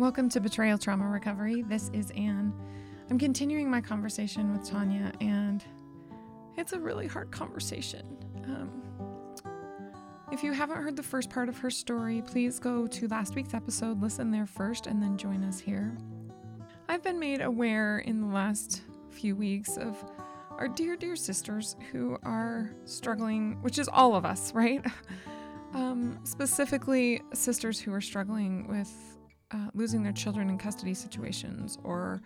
Welcome to Betrayal Trauma Recovery. This is Anne. I'm continuing my conversation with Tanya, and it's a really hard conversation. Um, if you haven't heard the first part of her story, please go to last week's episode, listen there first, and then join us here. I've been made aware in the last few weeks of our dear, dear sisters who are struggling, which is all of us, right? Um, specifically, sisters who are struggling with uh, losing their children in custody situations or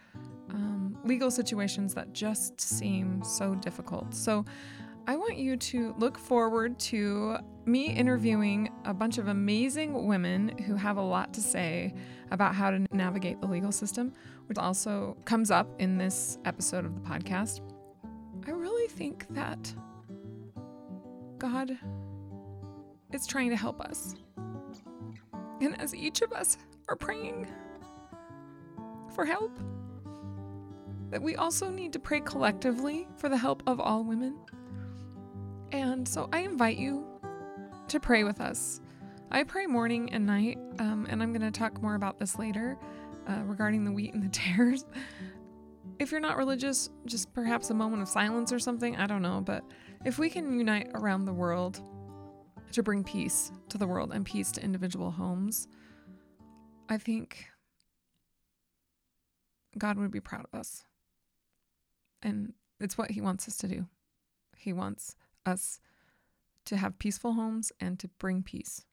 um, legal situations that just seem so difficult. So, I want you to look forward to me interviewing a bunch of amazing women who have a lot to say about how to navigate the legal system, which also comes up in this episode of the podcast. I really think that God is trying to help us. And as each of us are praying for help, that we also need to pray collectively for the help of all women. And so I invite you to pray with us. I pray morning and night, um, and I'm going to talk more about this later uh, regarding the wheat and the tares. If you're not religious, just perhaps a moment of silence or something, I don't know. But if we can unite around the world to bring peace to the world and peace to individual homes, I think God would be proud of us. And it's what He wants us to do. He wants us to have peaceful homes and to bring peace.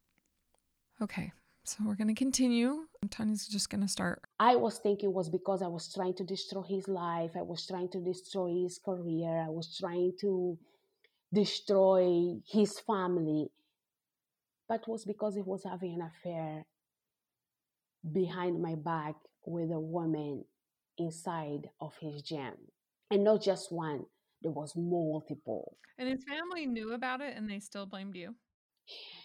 Okay, so we're going to continue. Tanya's just going to start. I was thinking it was because I was trying to destroy his life. I was trying to destroy his career. I was trying to destroy his family but was because he was having an affair behind my back with a woman inside of his gym. And not just one, there was multiple. And his family knew about it and they still blamed you?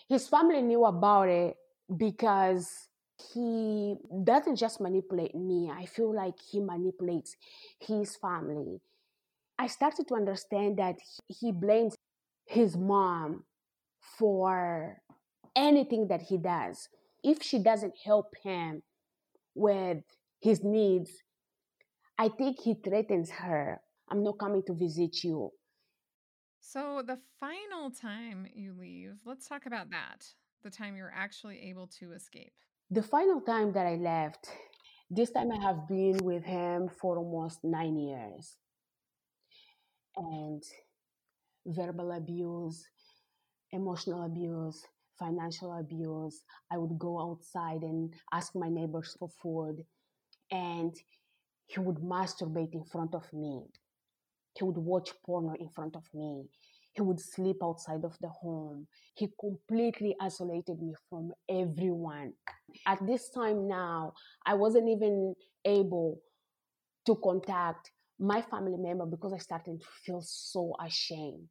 His family knew about it because he doesn't just manipulate me. I feel like he manipulates his family. I started to understand that he blames his mom for anything that he does. If she doesn't help him with his needs, I think he threatens her. I'm not coming to visit you. So, the final time you leave, let's talk about that. The time you're actually able to escape. The final time that I left, this time I have been with him for almost nine years. And verbal abuse, emotional abuse, financial abuse. I would go outside and ask my neighbors for food, and he would masturbate in front of me. He would watch porno in front of me. He would sleep outside of the home. He completely isolated me from everyone. At this time now, I wasn't even able to contact my family member because I started to feel so ashamed.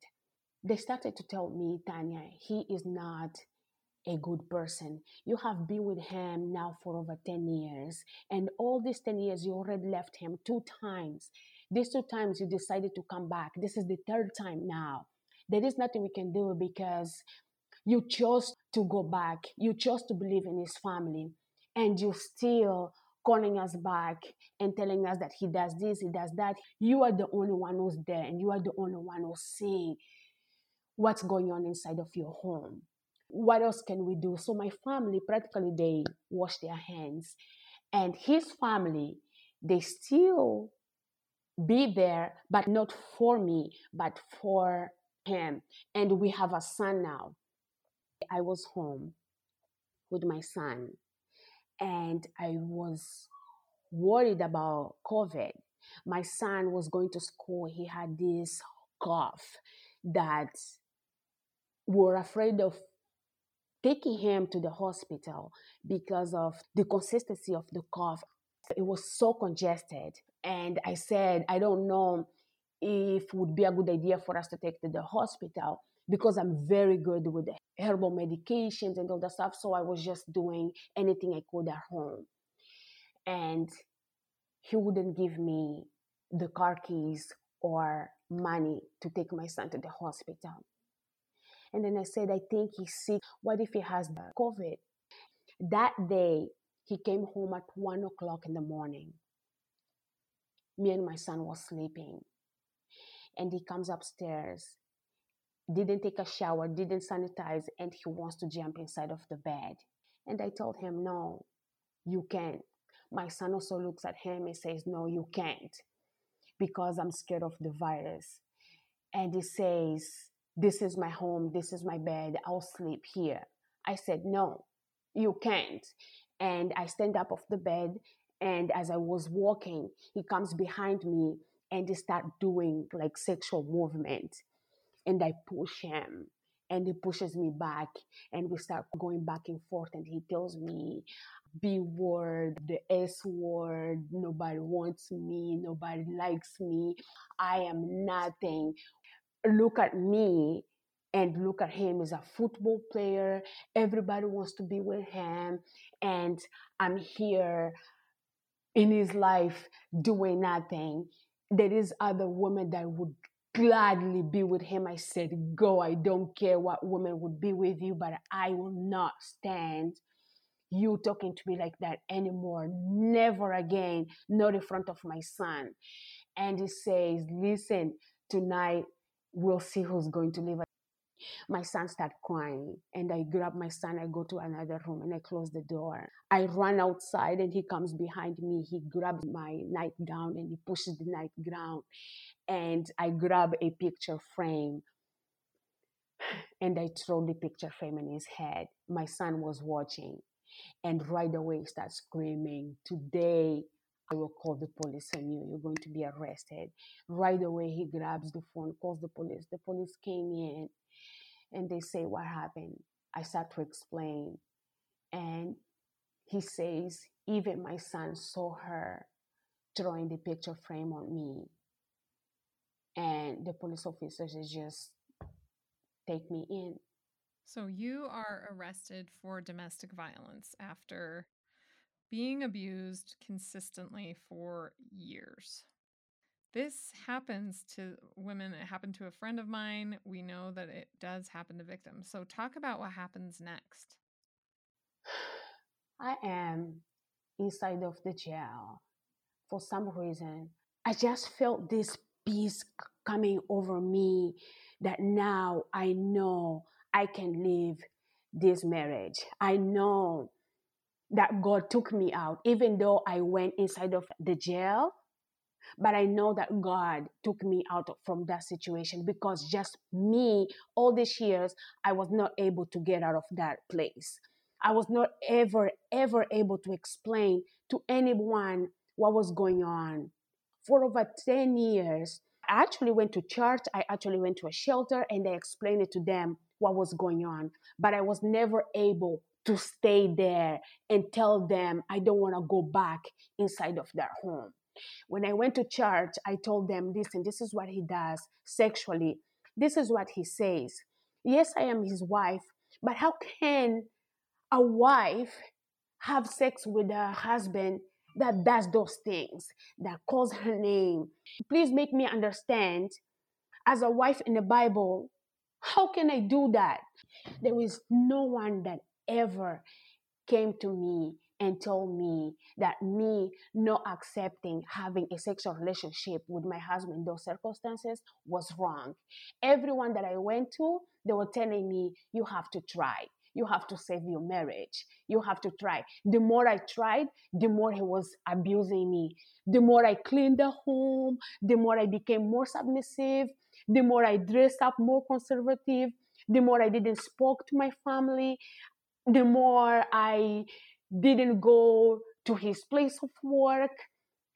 They started to tell me, Tanya, he is not a good person. You have been with him now for over 10 years, and all these 10 years, you already left him two times. These two times, you decided to come back. This is the third time now. There is nothing we can do because you chose to go back. You chose to believe in his family, and you're still calling us back and telling us that he does this, he does that. You are the only one who's there, and you are the only one who's seeing what's going on inside of your home what else can we do? So my family practically they wash their hands, and his family they still be there, but not for me, but for him. And we have a son now. I was home with my son, and I was worried about COVID. My son was going to school. He had this cough that we're afraid of taking him to the hospital because of the consistency of the cough. It was so congested. And I said, I don't know if it would be a good idea for us to take to the hospital because I'm very good with herbal medications and all that stuff. So I was just doing anything I could at home. And he wouldn't give me the car keys or money to take my son to the hospital. And then I said, I think he's sick. What if he has COVID? That day, He came home at one o'clock in the morning. Me and my son was sleeping. And he comes upstairs, didn't take a shower, didn't sanitize, and he wants to jump inside of the bed. And I told him, No, you can't. My son also looks at him and says, No, you can't, because I'm scared of the virus. And he says, This is my home, this is my bed, I'll sleep here. I said, No, you can't. And I stand up off the bed, and as I was walking, he comes behind me and he start doing like sexual movement. And I push him and he pushes me back and we start going back and forth and he tells me b word the s word nobody wants me nobody likes me i am nothing look at me and look at him as a football player everybody wants to be with him and i'm here in his life doing nothing there is other women that would gladly be with him. I said, Go. I don't care what woman would be with you, but I will not stand you talking to me like that anymore. Never again, not in front of my son. And he says, Listen, tonight we'll see who's going to live. My son started crying, and I grab my son. I go to another room and I close the door. I run outside, and he comes behind me. He grabs my nightgown and he pushes the knife nightgown and I grab a picture frame and I throw the picture frame in his head. My son was watching and right away he starts screaming, Today I will call the police on you. You're going to be arrested. Right away he grabs the phone, calls the police. The police came in and they say, What happened? I start to explain. And he says, Even my son saw her drawing the picture frame on me and the police officers just take me in. So you are arrested for domestic violence after being abused consistently for years. This happens to women. It happened to a friend of mine. We know that it does happen to victims. So, talk about what happens next. I am inside of the jail for some reason. I just felt this peace coming over me that now I know I can live this marriage. I know that God took me out, even though I went inside of the jail. But I know that God took me out from that situation because just me, all these years, I was not able to get out of that place. I was not ever, ever able to explain to anyone what was going on for over 10 years, I actually went to church, I actually went to a shelter, and I explained it to them what was going on. But I was never able to stay there and tell them I don't want to go back inside of their home. When I went to church, I told them, listen, this is what he does sexually. This is what he says. Yes, I am his wife, but how can a wife have sex with her husband that does those things, that calls her name. Please make me understand as a wife in the Bible, how can I do that? There is no one that ever came to me and told me that me not accepting having a sexual relationship with my husband in those circumstances was wrong. Everyone that I went to, they were telling me, you have to try you have to save your marriage. You have to try. The more I tried, the more he was abusing me. The more I cleaned the home, the more I became more submissive, the more I dressed up more conservative, the more I didn't spoke to my family, the more I didn't go to his place of work,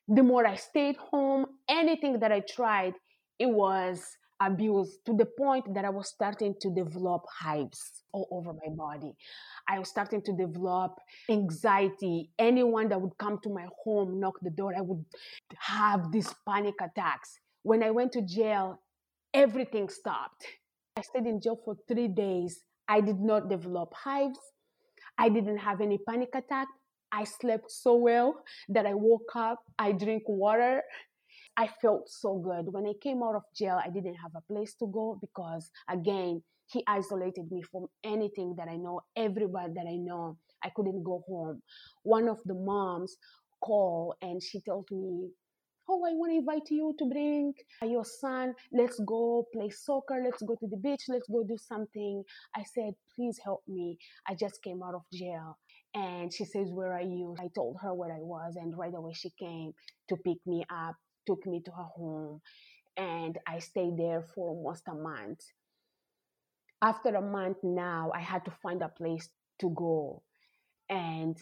the more I stayed home. Anything that I tried, it was abuse to the point that I was starting to develop hives all over my body. I was starting to develop anxiety. Anyone that would come to my home, knock the door, I would have these panic attacks. When I went to jail, everything stopped. I stayed in jail for three days. I did not develop hives. I didn't have any panic attack. I slept so well that I woke up, I drink water, I felt so good. When I came out of jail, I didn't have a place to go because, again, he isolated me from anything that I know, everybody that I know. I couldn't go home. One of the moms called and she told me, Oh, I want to invite you to bring your son. Let's go play soccer. Let's go to the beach. Let's go do something. I said, Please help me. I just came out of jail. And she says, Where are you? I told her where I was. And right away she came to pick me up, took me to her home. And I stayed there for almost a month. After a month now, I had to find a place to go. And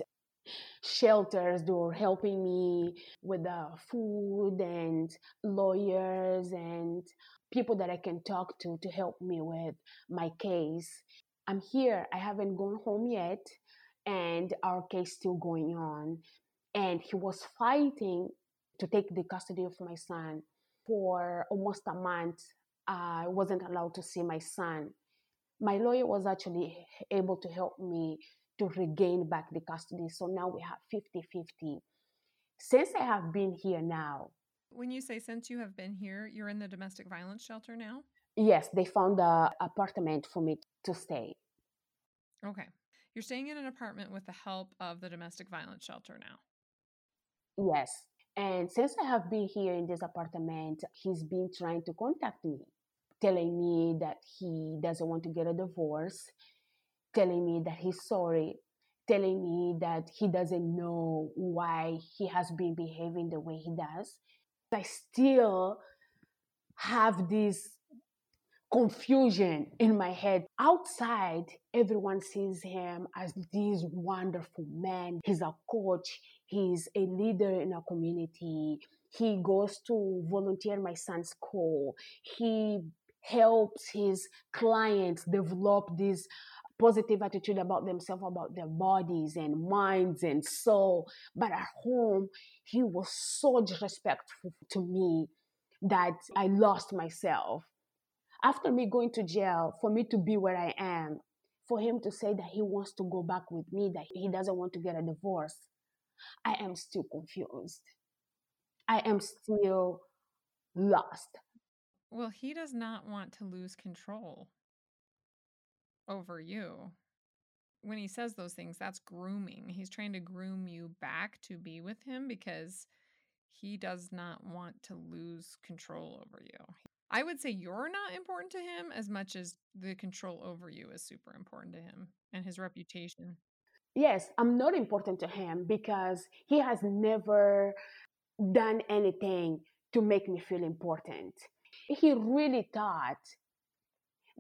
shelters they were helping me with the food and lawyers and people that i can talk to to help me with my case. I'm here i haven't gone home yet and our case still going on. And he was fighting to take the custody of my son. For almost a month i wasn't allowed to see my son. My lawyer was actually able to help me to regain back the custody. So now we have 50 50. Since I have been here now. When you say since you have been here, you're in the domestic violence shelter now? Yes, they found an apartment for me to stay. Okay. You're staying in an apartment with the help of the domestic violence shelter now? Yes. And since I have been here in this apartment, he's been trying to contact me, telling me that he doesn't want to get a divorce telling me that he's sorry, telling me that he doesn't know why he has been behaving the way he does. I still have this confusion in my head. Outside, everyone sees him as this wonderful man. He's a coach, he's a leader in a community. He goes to volunteer my son's school. He helps his clients develop this positive attitude about themselves, about their bodies and minds and soul. But at home, he was so disrespectful to me that I lost myself. After me going to jail, for me to be where I am, for him to say that he wants to go back with me, that he doesn't want to get a divorce, I am still confused. I am still lost. Well, he does not want to lose control over you. When he says those things, that's grooming. He's trying to groom you back to be with him because he does not want to lose control over you. I would say you're not important to him as much as the control over you is super important to him and his reputation. Yes, I'm not important to him because he has never done anything to make me feel important. He really thought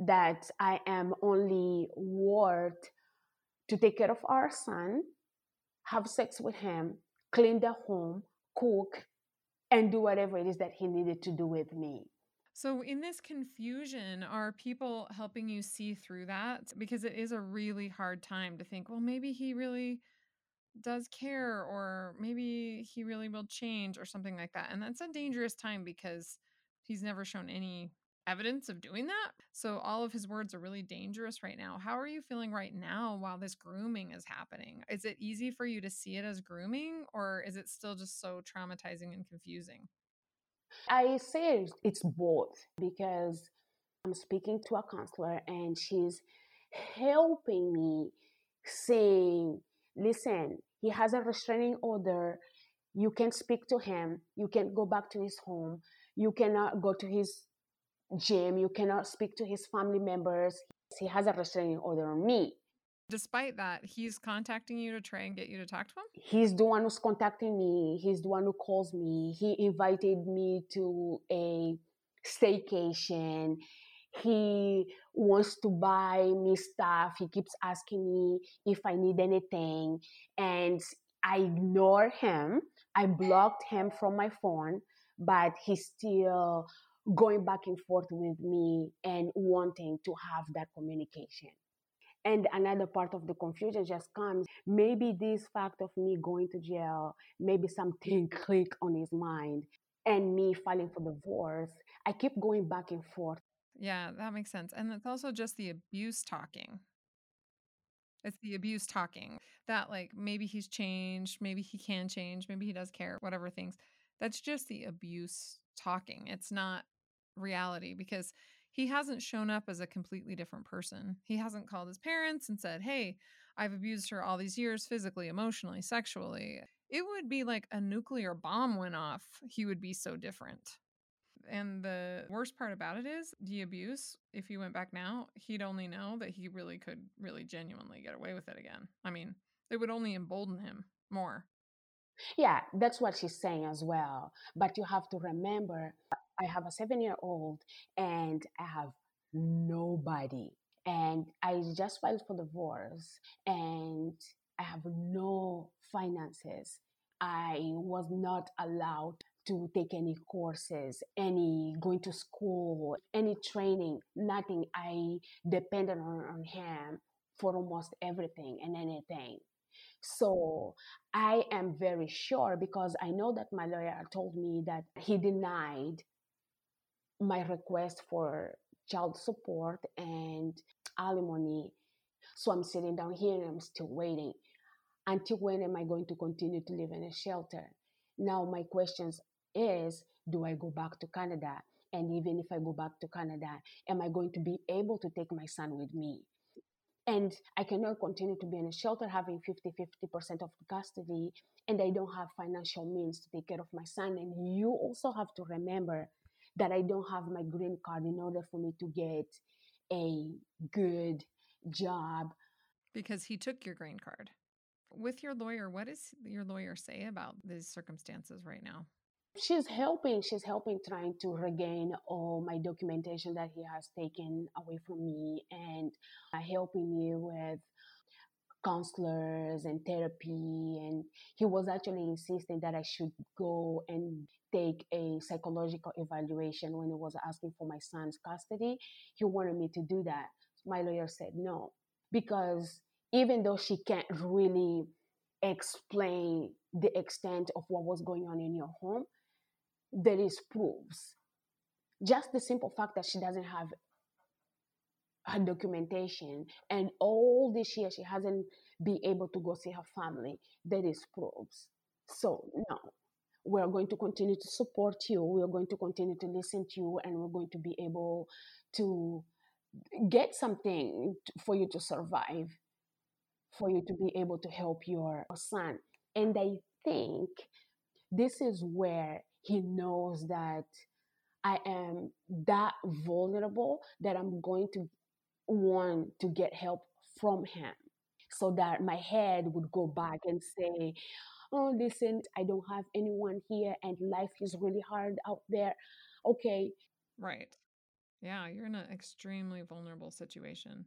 that I am only worth to take care of our son, have sex with him, clean the home, cook, and do whatever it is that he needed to do with me. So, in this confusion, are people helping you see through that? Because it is a really hard time to think, well, maybe he really does care, or maybe he really will change, or something like that. And that's a dangerous time because he's never shown any evidence of doing that. So all of his words are really dangerous right now. How are you feeling right now while this grooming is happening? Is it easy for you to see it as grooming or is it still just so traumatizing and confusing? I say it's both because I'm speaking to a counselor and she's helping me saying, listen, he has a restraining order. You can't speak to him. You can't go back to his home. You cannot go to his gym, you cannot speak to his family members. He has a restraining order on me. Despite that, he's contacting you to try and get you to talk to him? He's the one who's contacting me. He's the one who calls me. He invited me to a staycation. He wants to buy me stuff. He keeps asking me if I need anything. And I ignore him. I blocked him from my phone, but he still going back and forth with me and wanting to have that communication. And another part of the confusion just comes maybe this fact of me going to jail, maybe something click on his mind and me filing for divorce. I keep going back and forth. Yeah, that makes sense. And it's also just the abuse talking. It's the abuse talking that, like, maybe he's changed, maybe he can change, maybe he does care, whatever things. That's just the abuse talking. It's not reality because he hasn't shown up as a completely different person. He hasn't called his parents and said, Hey, I've abused her all these years physically, emotionally, sexually. It would be like a nuclear bomb went off. He would be so different. And the worst part about it is the abuse, if he went back now, he'd only know that he really could really genuinely get away with it again. I mean, it would only embolden him more. Yeah, that's what she's saying as well. But you have to remember, I have a seven year old and I have nobody. And I just filed for divorce and I have no finances. I was not allowed to take any courses, any going to school, any training, nothing. I depended on, on him for almost everything and anything. So I am very sure because I know that my lawyer told me that he denied my request for child support and alimony. So I'm sitting down here and I'm still waiting. Until when am I going to continue to live in a shelter? Now my questions is do I go back to Canada? And even if I go back to Canada, am I going to be able to take my son with me? And I cannot continue to be in a shelter having 50 50% of custody, and I don't have financial means to take care of my son. And you also have to remember that I don't have my green card in order for me to get a good job. Because he took your green card. With your lawyer, what does your lawyer say about these circumstances right now? she's helping she's helping trying to regain all my documentation that he has taken away from me and uh, helping me with counselors and therapy and he was actually insisting that i should go and take a psychological evaluation when he was asking for my son's custody he wanted me to do that my lawyer said no because even though she can't really explain the extent of what was going on in your home there is proofs. Just the simple fact that she doesn't have her documentation and all this year she hasn't been able to go see her family, that is proofs. So no, we're going to continue to support you. We're going to continue to listen to you, and we're going to be able to get something for you to survive, for you to be able to help your son. And I think this is where he knows that I am that vulnerable that I'm going to want to get help from him so that my head would go back and say, Oh, listen, I don't have anyone here and life is really hard out there. Okay. Right. Yeah, you're in an extremely vulnerable situation,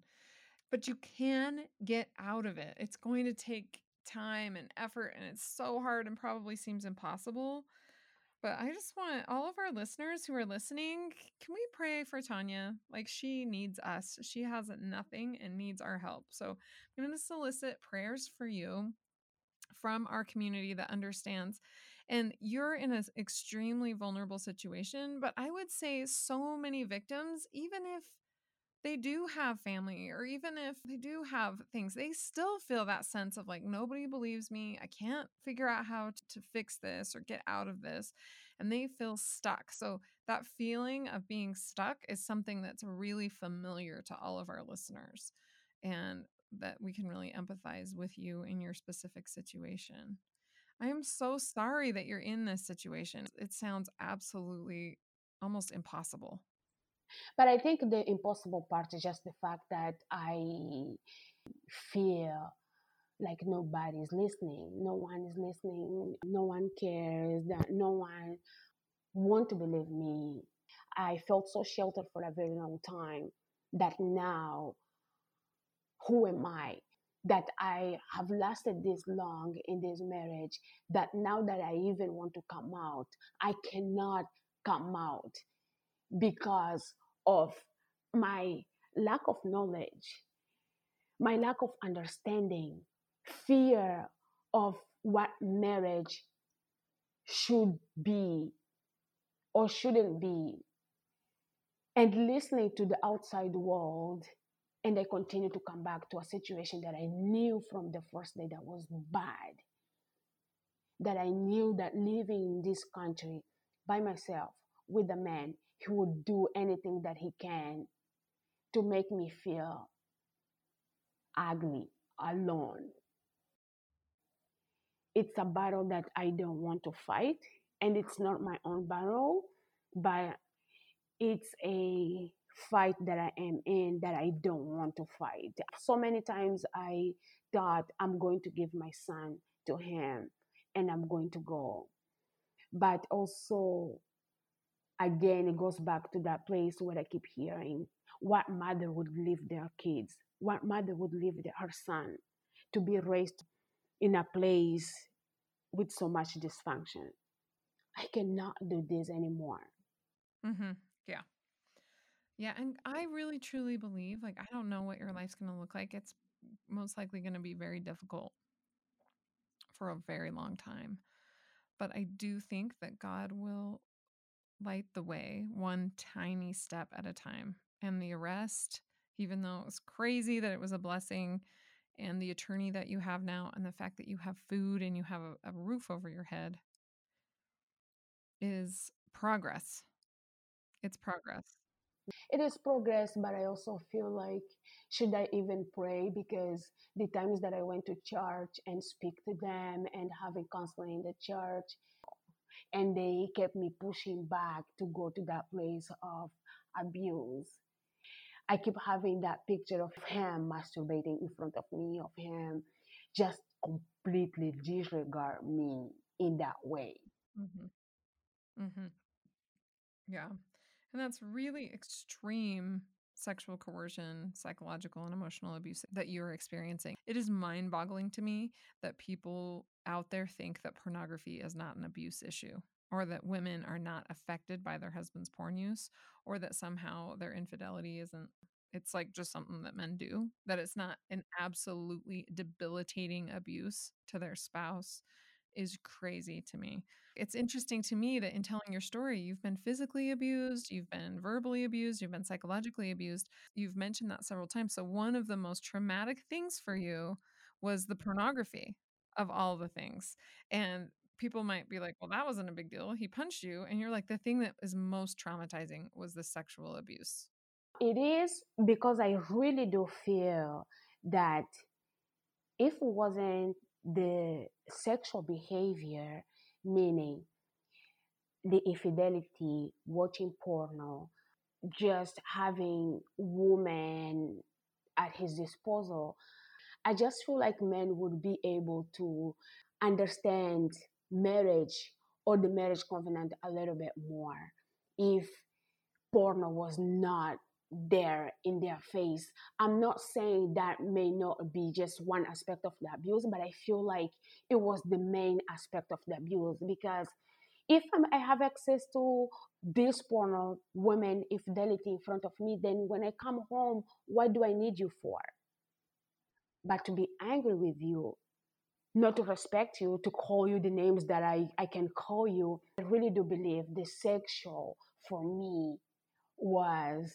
but you can get out of it. It's going to take time and effort, and it's so hard and probably seems impossible. But I just want all of our listeners who are listening, can we pray for Tanya? Like she needs us. She has nothing and needs our help. So I'm going to solicit prayers for you from our community that understands. And you're in an extremely vulnerable situation, but I would say so many victims, even if they do have family or even if they do have things they still feel that sense of like nobody believes me i can't figure out how to, fix this or get out of this and they feel stuck so that feeling of being stuck is something that's really familiar to all of our listeners and that we can really empathize with you in your specific situation. I am so sorry that you're in this situation. It sounds absolutely almost impossible but I think the impossible part is just the fact that I feel like nobody's listening. No one is listening. No one cares. That no one want to believe me. I felt so sheltered for a very long time that now, who am I? That I have lasted this long in this marriage, that now that I even want to come out, I cannot come out because of my lack of knowledge, my lack of understanding, fear of what marriage should be or shouldn't be, and listening to the outside world. And I continue to come back to a situation that I knew from the first day that was bad. That I knew that living in this country by myself with a man he would do anything that he can to make me feel ugly alone. It's a battle that I don't want to fight, and it's not my own battle, but it's a fight that I am in that I don't want to fight. So many times I thought I'm going to give my son to him and I'm going to go. But also, again, it goes back to that place where I keep hearing what mother would leave their kids, what mother would leave her son to be raised in a place with so much dysfunction. I cannot do this anymore. Mm-hmm. Yeah. Yeah. And I really truly believe, like, I don't know what your life's going to look like. It's most likely going to be very difficult for a very long time. But I do think that God will light the way one tiny step at a time. And the arrest, even though it was crazy that it was a blessing, and the attorney that you have now, and the fact that you have food and you have a, a roof over your head is progress. It's progress. It is progress, but I also feel like, should I even pray? Because the times that I went to church and speak to them and having counseling in the church, and they kept me pushing back to go to that place of abuse. I keep having that picture of him masturbating in front of me, of him just completely disregard me in that way. Mm-hmm. Mm-hmm. Yeah. And that's really extreme sexual coercion, psychological and emotional abuse that you're experiencing. It is mind boggling to me that people out there think that pornography is not an abuse issue or that women are not affected by their husband's porn use or that somehow their infidelity isn't it's like just something that men do that it's not an absolutely debilitating abuse to their spouse is crazy to me. It's interesting to me that in telling your story, you've been physically abused, you've been verbally abused, you've been psychologically abused. You've mentioned that several times. So, one of the most traumatic things for you was the pornography of all the things. And people might be like, well, that wasn't a big deal. He punched you. And you're like, the thing that is most traumatizing was the sexual abuse. It is because I really do feel that if it wasn't the sexual behavior, meaning the infidelity, watching porno, just having women at his disposal, I just feel like men would be able to understand marriage or the marriage covenant a little bit more if porno was not there in their face. I'm not saying that may not be just one aspect of the abuse, but I feel like it was the main aspect of the abuse because if i have access to this porno, women infidelity in front of me, then when I come home, what do I need you for? But to be angry with you, not to respect you, to call you the names that I, I can call you. I really do believe the sexual for me was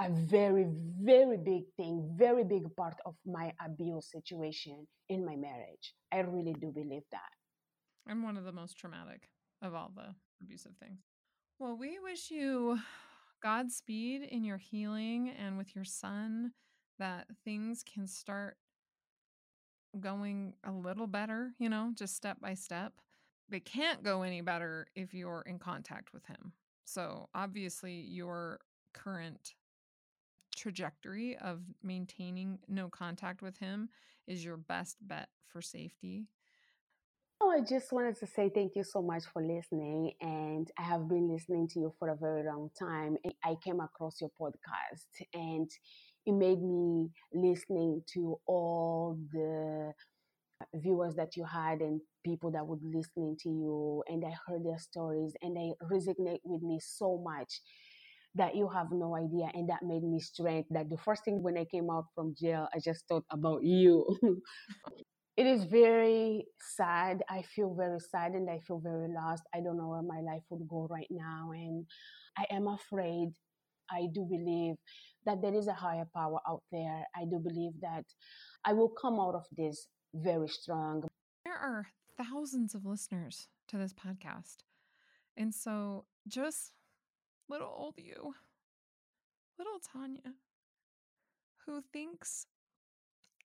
a very, very big thing, very big part of my abuse situation in my marriage. I really do believe that. And one of the most traumatic of all the abusive things. Well, we wish you Godspeed in your healing and with your son, that things can start going a little better, you know, just step by step. They can't go any better if you're in contact with him. So, obviously, your current trajectory of maintaining no contact with him is your best bet for safety. Oh, I just wanted to say thank you so much for listening. And I have been listening to you for a very long time. I came across your podcast and it made me listening to all the viewers that you had and people that would listening to you and I heard their stories and they resonate with me so much that you have no idea and that made me strength that the first thing when i came out from jail i just thought about you. It is very sad. I feel very sad and i feel very lost. I don't know where my life would go right now and i am afraid i do believe that there is a higher power out there i do believe that i will come out of this very strong there are thousands of listeners to this podcast and so just little old you, little Tanya, who thinks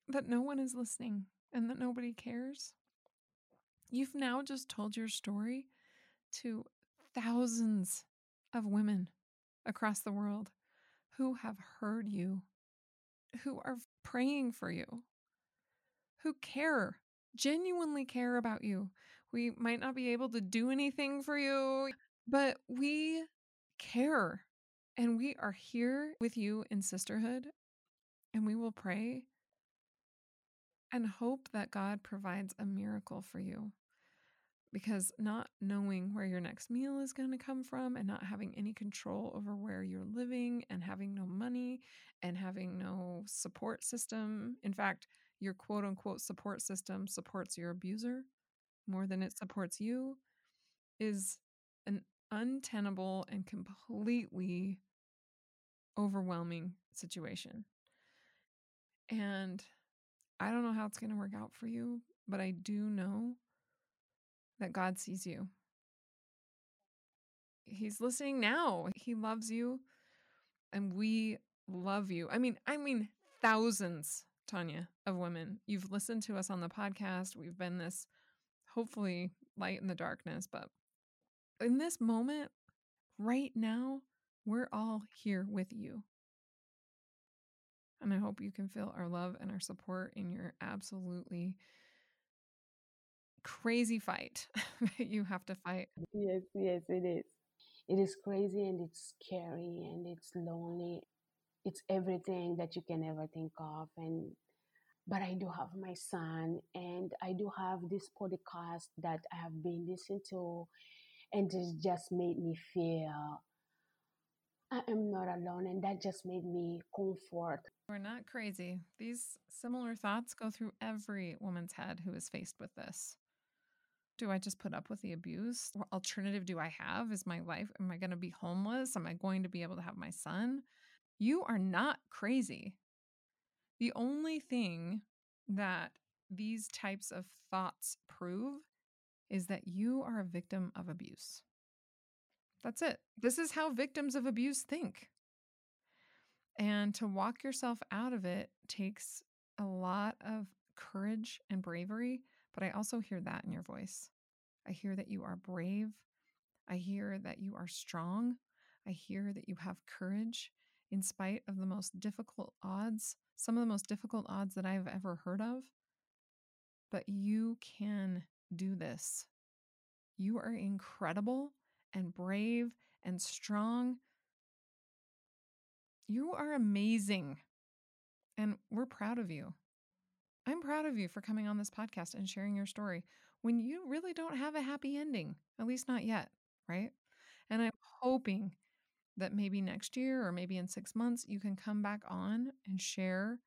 that no one is listening and that nobody cares. You've now just told your story to thousands of women across the world who have heard you, who are praying for you, who care, genuinely care about you. We might not be able to do anything for you, but we care. And we are here with you in sisterhood. And we will pray and hope that God provides a miracle for you because not knowing where your next meal is going to come from and not having any control over where you're living and having no money and having no support system. In fact, your quote unquote support system supports your abuser more than it supports you is an untenable and completely overwhelming situation. And I don't know how it's going to work out for you, but I do know that God sees you. He's listening now. He loves you and we love you. I mean, I mean thousands, Tanya, of women. You've listened to us on the podcast. We've been this hopefully light in the darkness, but in this moment right now, we're all here with you. And I hope you can feel our love and our support in your absolutely crazy fight that you have to fight. Yes, yes, it is. It is crazy and it's scary and it's lonely. It's everything that you can ever think of. And but I do have my son and I do have this podcast that I have been listening to and it just made me feel I am not alone and that just made me comfort. We're not crazy. These similar thoughts go through every woman's head who is faced with this. Do I just put up with the abuse? What alternative do I have? Is my life, am I going to be homeless? Am I going to be able to have my son? You are not crazy. The only thing that these types of thoughts prove is that you are a victim of abuse. That's it. This is how victims of abuse think. And to walk yourself out of it takes a lot of courage and bravery but I also hear that in your voice. I hear that you are brave. I hear that you are strong. I hear that you have courage in spite of the most difficult odds, some of the most difficult odds that I've ever heard of. But you can do this. You are incredible and brave and strong. You are amazing. And we're proud of you. I'm proud of you for coming on this podcast and sharing your story when you really don't have a happy ending, at least not yet, right? And I'm hoping that maybe next year or maybe in six months, you can come back on and share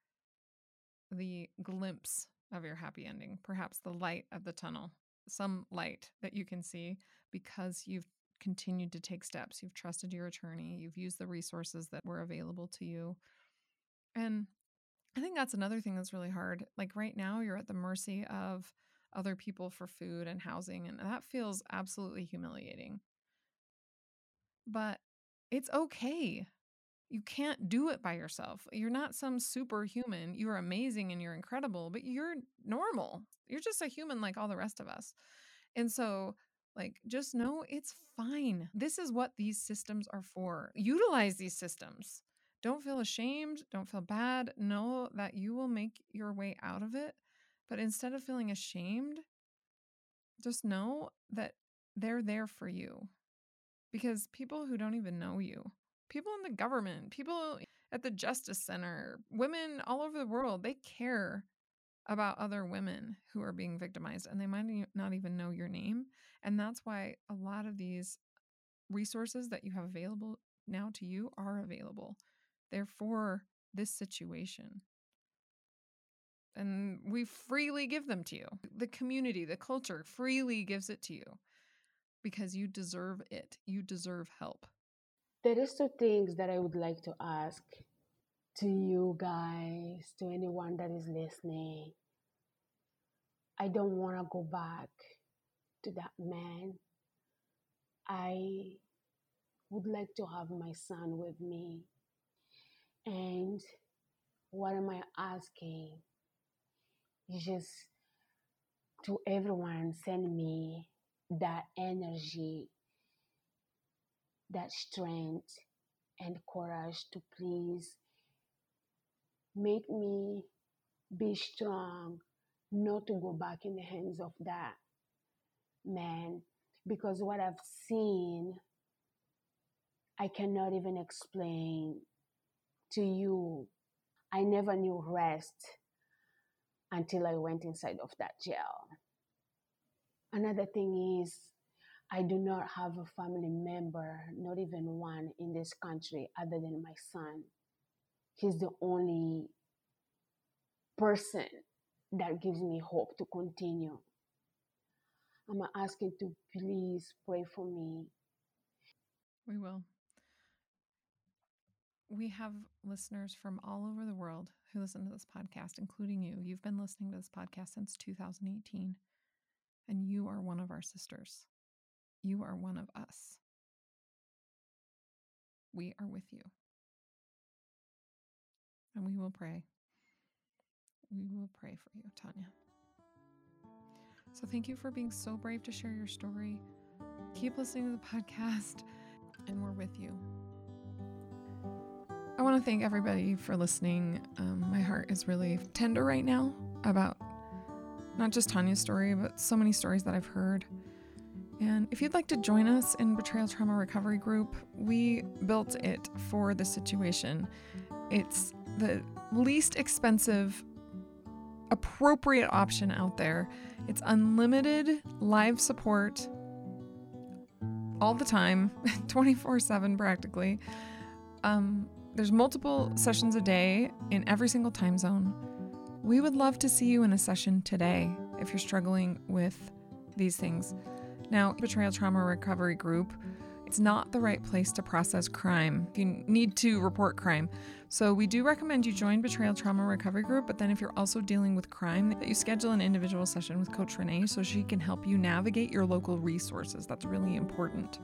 the glimpse of your happy ending, perhaps the light of the tunnel, some light that you can see because you've continued to take steps. You've trusted your attorney, you've used the resources that were available to you. And I think that's another thing that's really hard. Like right now, you're at the mercy of other people for food and housing, and that feels absolutely humiliating. But it's okay. You can't do it by yourself. You're not some superhuman. You're amazing and you're incredible, but you're normal. You're just a human like all the rest of us. And so, like, just know it's fine. This is what these systems are for. Utilize these systems. Don't feel ashamed. Don't feel bad. Know that you will make your way out of it. But instead of feeling ashamed, just know that they're there for you. Because people who don't even know you, people in the government, people at the Justice Center, women all over the world, they care about other women who are being victimized and they might not even know your name. And that's why a lot of these resources that you have available now to you are available. They're for this situation. And we freely give them to you. The community, the culture freely gives it to you because you deserve it. You deserve help. There is two things that I would like to ask to you guys, to anyone that is listening. I don't want to go back to that man. I would like to have my son with me. And what am I asking? just to everyone send me that energy, that strength and courage to please make me be strong, not to go back in the hands of that man. Because what I've seen, I cannot even explain to you. I never knew rest until I went inside of that jail. Another thing is, I do not have a family member, not even one in this country other than my son. He's the only person that gives me hope to continue. I'm asking to please pray for me. We will. We have listeners from all over the world who listen to this podcast, including you. You've been listening to this podcast since 2018, and you are one of our sisters. You are one of us. We are with you. And we will pray. We will pray for you, Tanya. So thank you for being so brave to share your story. Keep listening to the podcast, and we're with you. I want to thank everybody for listening. Um, my heart is really tender right now about not just Tanya's story, but so many stories that I've heard. And if you'd like to join us in Betrayal Trauma Recovery Group, we built it for the situation. It's the least expensive, appropriate option out there. It's unlimited live support all the time, 24 7 practically. Um, there's multiple sessions a day in every single time zone. We would love to see you in a session today if you're struggling with these things. Now, Betrayal Trauma Recovery Group, it's not the right place to process crime. If You need to report crime. So, we do recommend you join Betrayal Trauma Recovery Group, but then if you're also dealing with crime, that you schedule an individual session with Coach Renee so she can help you navigate your local resources. That's really important.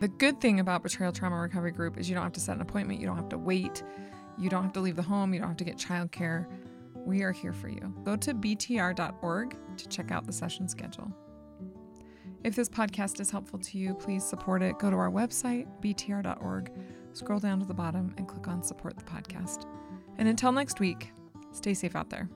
The good thing about Betrayal Trauma Recovery Group is you don't have to set an appointment, you don't have to wait, you don't have to leave the home, you don't have to get childcare. We are here for you. Go to btr.org to check out the session schedule. If this podcast is helpful to you, please support it. Go to our website, btr.org, scroll down to the bottom, and click on Support the Podcast. And until next week, stay safe out there.